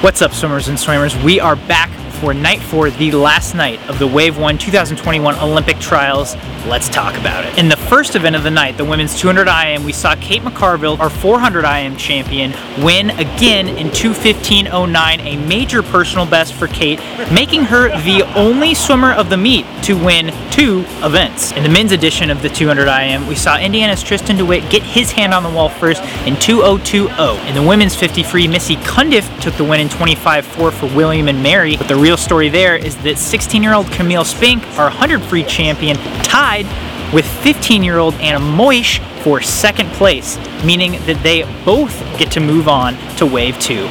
What's up, swimmers and swimmers? We are back for night four, the last night of the Wave 1 2021 Olympic trials. Let's talk about it. In the first event of the night, the women's 200 IM, we saw Kate McCarville, our 400 IM champion, win again in 215.09, a major personal best for Kate, making her the only swimmer of the meet to win two events. In the men's edition of the 200 IM, we saw Indiana's Tristan DeWitt get his hand on the wall first in 2020. In the women's 50 free, Missy Cundiff took the win in 25.4 for William and Mary, but the real story there is that 16-year-old Camille Spink, our 100 free champion, tied with 15-year-old Anna Moesch for second place, meaning that they both get to move on to Wave 2,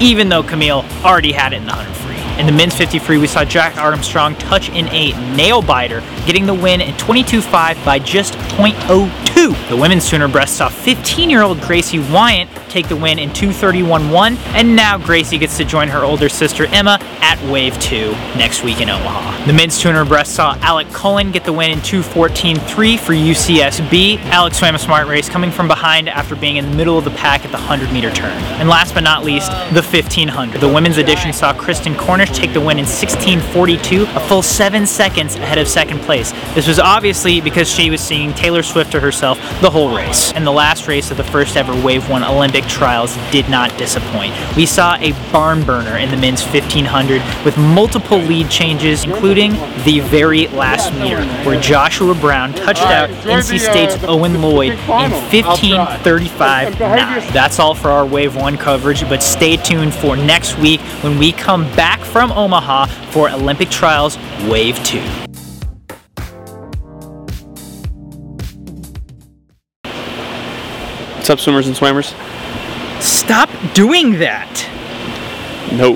even though Camille already had it in the 100 free. In the men's 50 free, we saw Jack Armstrong touch in a nail biter, getting the win in 22.5 by just 0.02. The women's 200 breast saw 15-year-old Gracie Weyant take the win in 231.1, and now Gracie gets to join her older sister Emma at Wave 2 next week in Omaha. The men's 200 breast saw Alec Cullen get the win in 214.3 for UCSB. Alec swam a smart race coming from behind after being in the middle of the pack at the 100 meter turn. And last but not least, the 1500. The women's edition saw Kristen Cornish take the win in 1642, a full seven seconds ahead of second place. This was obviously because she was singing Taylor Swift to herself the whole race. And the last race of the first ever Wave 1 Olympic trials did not disappoint. We saw a barn burner in the men's 1500 with multiple lead changes, including the very last meter, where Joshua Brown touched out NC State's Owen Lloyd in 15:35. That's all for our Wave 1 coverage, but stay tuned for next week when we come back from Omaha for Olympic Trials Wave 2. What's up, swimmers and swimmers? Stop doing that! No.